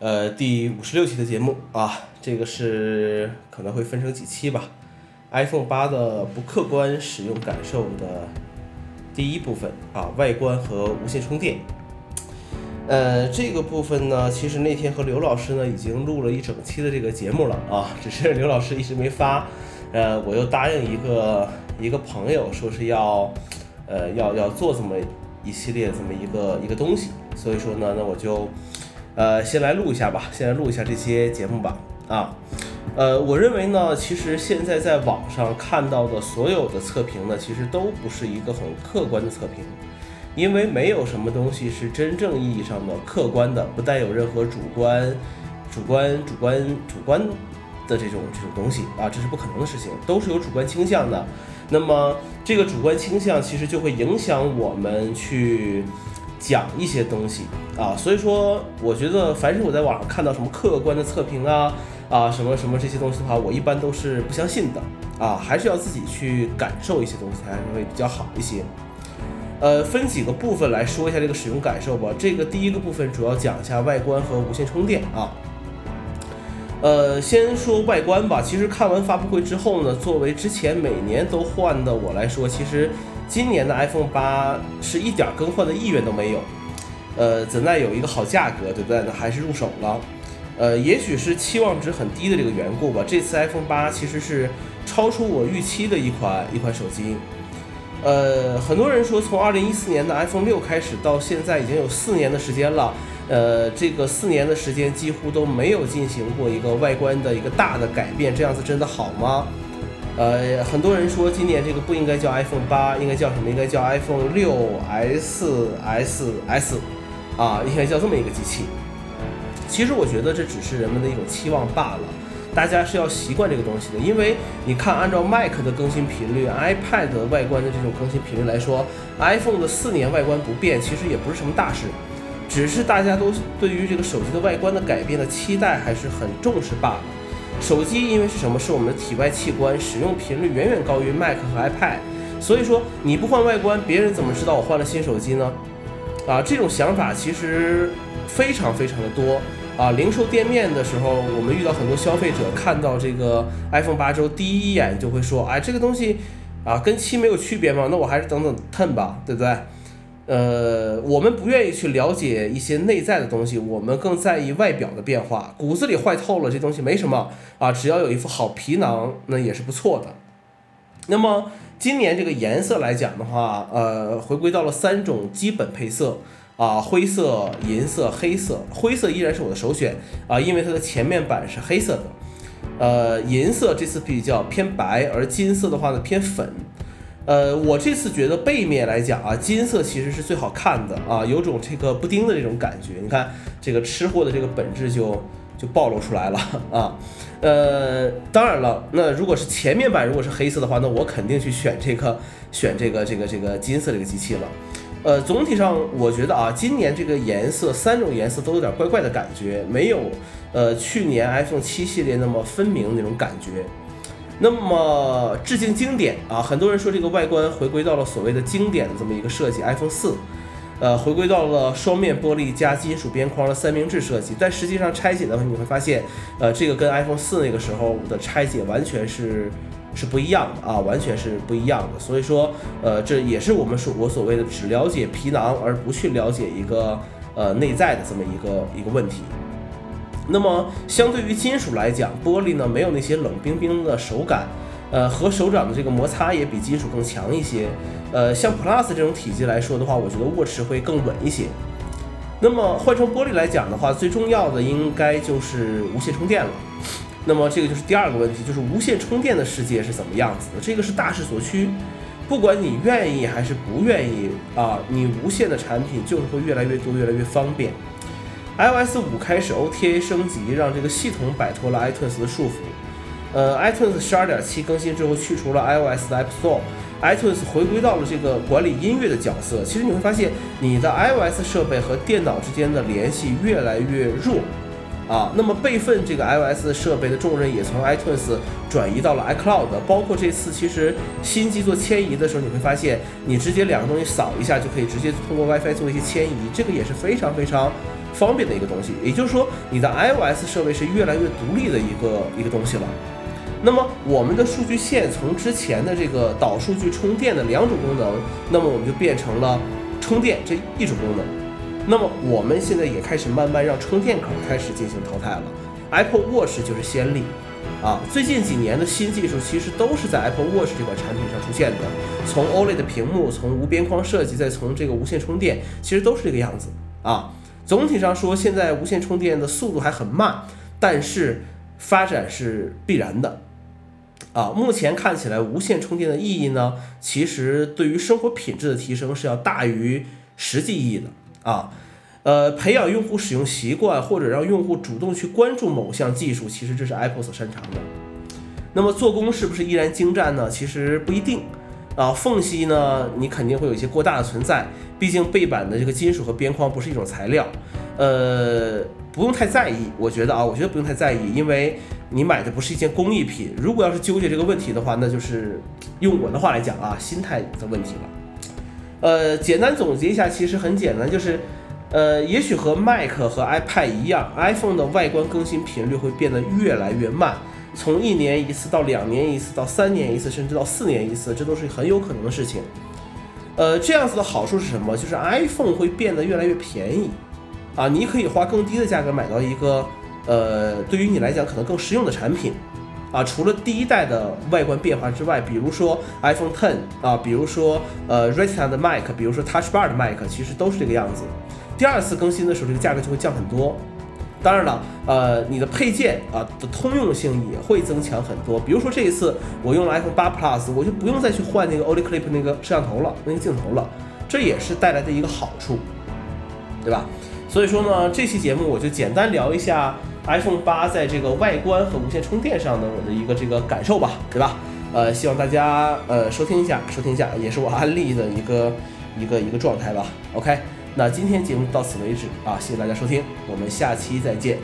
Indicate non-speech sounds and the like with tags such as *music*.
呃，第五十六期的节目啊，这个是可能会分成几期吧。iPhone 八的不客观使用感受的第一部分啊，外观和无线充电。呃，这个部分呢，其实那天和刘老师呢已经录了一整期的这个节目了啊，只是刘老师一直没发。呃，我又答应一个一个朋友说是要，呃，要要做这么一系列这么一个一个东西，所以说呢，那我就，呃，先来录一下吧，先来录一下这些节目吧。啊，呃，我认为呢，其实现在在网上看到的所有的测评呢，其实都不是一个很客观的测评。因为没有什么东西是真正意义上的客观的，不带有任何主观、主观、主观、主观的这种这种东西啊，这是不可能的事情，都是有主观倾向的。那么这个主观倾向其实就会影响我们去讲一些东西啊。所以说，我觉得凡是我在网上看到什么客观的测评啊啊什么什么这些东西的话，我一般都是不相信的啊，还是要自己去感受一些东西，才会比较好一些。呃，分几个部分来说一下这个使用感受吧。这个第一个部分主要讲一下外观和无线充电啊。呃，先说外观吧。其实看完发布会之后呢，作为之前每年都换的我来说，其实今年的 iPhone 八是一点更换的意愿都没有。呃，怎奈有一个好价格，对不对？那还是入手了。呃，也许是期望值很低的这个缘故吧。这次 iPhone 八其实是超出我预期的一款一款手机。呃，很多人说，从二零一四年的 iPhone 六开始到现在已经有四年的时间了。呃，这个四年的时间几乎都没有进行过一个外观的一个大的改变，这样子真的好吗？呃，很多人说今年这个不应该叫 iPhone 八，应该叫什么？应该叫 iPhone 六 S S S，啊，应该叫这么一个机器。其实我觉得这只是人们的一种期望罢了。大家是要习惯这个东西的，因为你看，按照 Mac 的更新频率，iPad 外观的这种更新频率来说，iPhone 的四年外观不变，其实也不是什么大事，只是大家都对于这个手机的外观的改变的期待还是很重视罢了。手机因为是什么？是我们的体外器官，使用频率远远高于 Mac 和 iPad，所以说你不换外观，别人怎么知道我换了新手机呢？啊，这种想法其实非常非常的多。啊，零售店面的时候，我们遇到很多消费者看到这个 iPhone 八之后，第一眼就会说：“哎，这个东西啊，跟七没有区别吗？那我还是等等 Ten 吧，对不对？”呃，我们不愿意去了解一些内在的东西，我们更在意外表的变化。骨子里坏透了，这东西没什么啊，只要有一副好皮囊，那也是不错的。那么今年这个颜色来讲的话，呃，回归到了三种基本配色。啊，灰色、银色、黑色，灰色依然是我的首选啊，因为它的前面板是黑色的。呃，银色这次比较偏白，而金色的话呢偏粉。呃，我这次觉得背面来讲啊，金色其实是最好看的啊，有种这个布丁的这种感觉。你看这个吃货的这个本质就就暴露出来了 *laughs* 啊。呃，当然了，那如果是前面板如果是黑色的话，那我肯定去选这个选这个这个这个金色这个机器了。呃，总体上我觉得啊，今年这个颜色三种颜色都有点怪怪的感觉，没有呃去年 iPhone 七系列那么分明那种感觉。那么致敬经典啊，很多人说这个外观回归到了所谓的经典的这么一个设计，iPhone 四，呃，回归到了双面玻璃加金属边框的三明治设计。但实际上拆解的话，你会发现，呃，这个跟 iPhone 四那个时候的拆解完全是。是不一样的啊，完全是不一样的。所以说，呃，这也是我们所我所谓的只了解皮囊而不去了解一个呃内在的这么一个一个问题。那么，相对于金属来讲，玻璃呢没有那些冷冰冰的手感，呃，和手掌的这个摩擦也比金属更强一些。呃，像 Plus 这种体积来说的话，我觉得握持会更稳一些。那么换成玻璃来讲的话，最重要的应该就是无线充电了。那么这个就是第二个问题，就是无线充电的世界是怎么样子的？这个是大势所趋，不管你愿意还是不愿意啊，你无线的产品就是会越来越多，越来越方便。iOS 五开始 OTA 升级，让这个系统摆脱了 iTunes 的束缚。呃，iTunes 十二点七更新之后，去除了 iOS 的 App Store，iTunes 回归到了这个管理音乐的角色。其实你会发现，你的 iOS 设备和电脑之间的联系越来越弱。啊，那么备份这个 iOS 设备的重任也从 iTunes 转移到了 iCloud，包括这次其实新机做迁移的时候，你会发现你直接两个东西扫一下就可以直接通过 WiFi 做一些迁移，这个也是非常非常方便的一个东西。也就是说，你的 iOS 设备是越来越独立的一个一个东西了。那么我们的数据线从之前的这个导数据充电的两种功能，那么我们就变成了充电这一种功能。那么我们现在也开始慢慢让充电口开始进行淘汰了。Apple Watch 就是先例。啊，最近几年的新技术其实都是在 Apple Watch 这款产品上出现的，从 OLED 的屏幕，从无边框设计，再从这个无线充电，其实都是这个样子啊。总体上说，现在无线充电的速度还很慢，但是发展是必然的啊。目前看起来，无线充电的意义呢，其实对于生活品质的提升是要大于实际意义的啊。呃，培养用户使用习惯，或者让用户主动去关注某项技术，其实这是 Apple 所擅长的。那么做工是不是依然精湛呢？其实不一定啊，缝隙呢，你肯定会有一些过大的存在。毕竟背板的这个金属和边框不是一种材料，呃，不用太在意。我觉得啊，我觉得不用太在意，因为你买的不是一件工艺品。如果要是纠结这个问题的话，那就是用我的话来讲啊，心态的问题了。呃，简单总结一下，其实很简单，就是。呃，也许和 Mac 和 iPad 一样，iPhone 的外观更新频率会变得越来越慢，从一年一次到两年一次，到三年一次，甚至到四年一次，这都是很有可能的事情。呃，这样子的好处是什么？就是 iPhone 会变得越来越便宜，啊，你可以花更低的价格买到一个，呃，对于你来讲可能更实用的产品，啊，除了第一代的外观变化之外，比如说 iPhone Ten 啊，比如说呃 Retina 的 Mac，比如说 Touch Bar 的 Mac，其实都是这个样子。第二次更新的时候，这个价格就会降很多。当然了，呃，你的配件啊的通用性也会增强很多。比如说这一次我用了 iPhone 8 Plus，我就不用再去换那个 Olyclip 那个摄像头了，那个镜头了，这也是带来的一个好处，对吧？所以说呢，这期节目我就简单聊一下 iPhone 8在这个外观和无线充电上的我的一个这个感受吧，对吧？呃，希望大家呃收听一下，收听一下，也是我安利的一个一个一个状态吧。OK。那今天节目到此为止啊，谢谢大家收听，我们下期再见。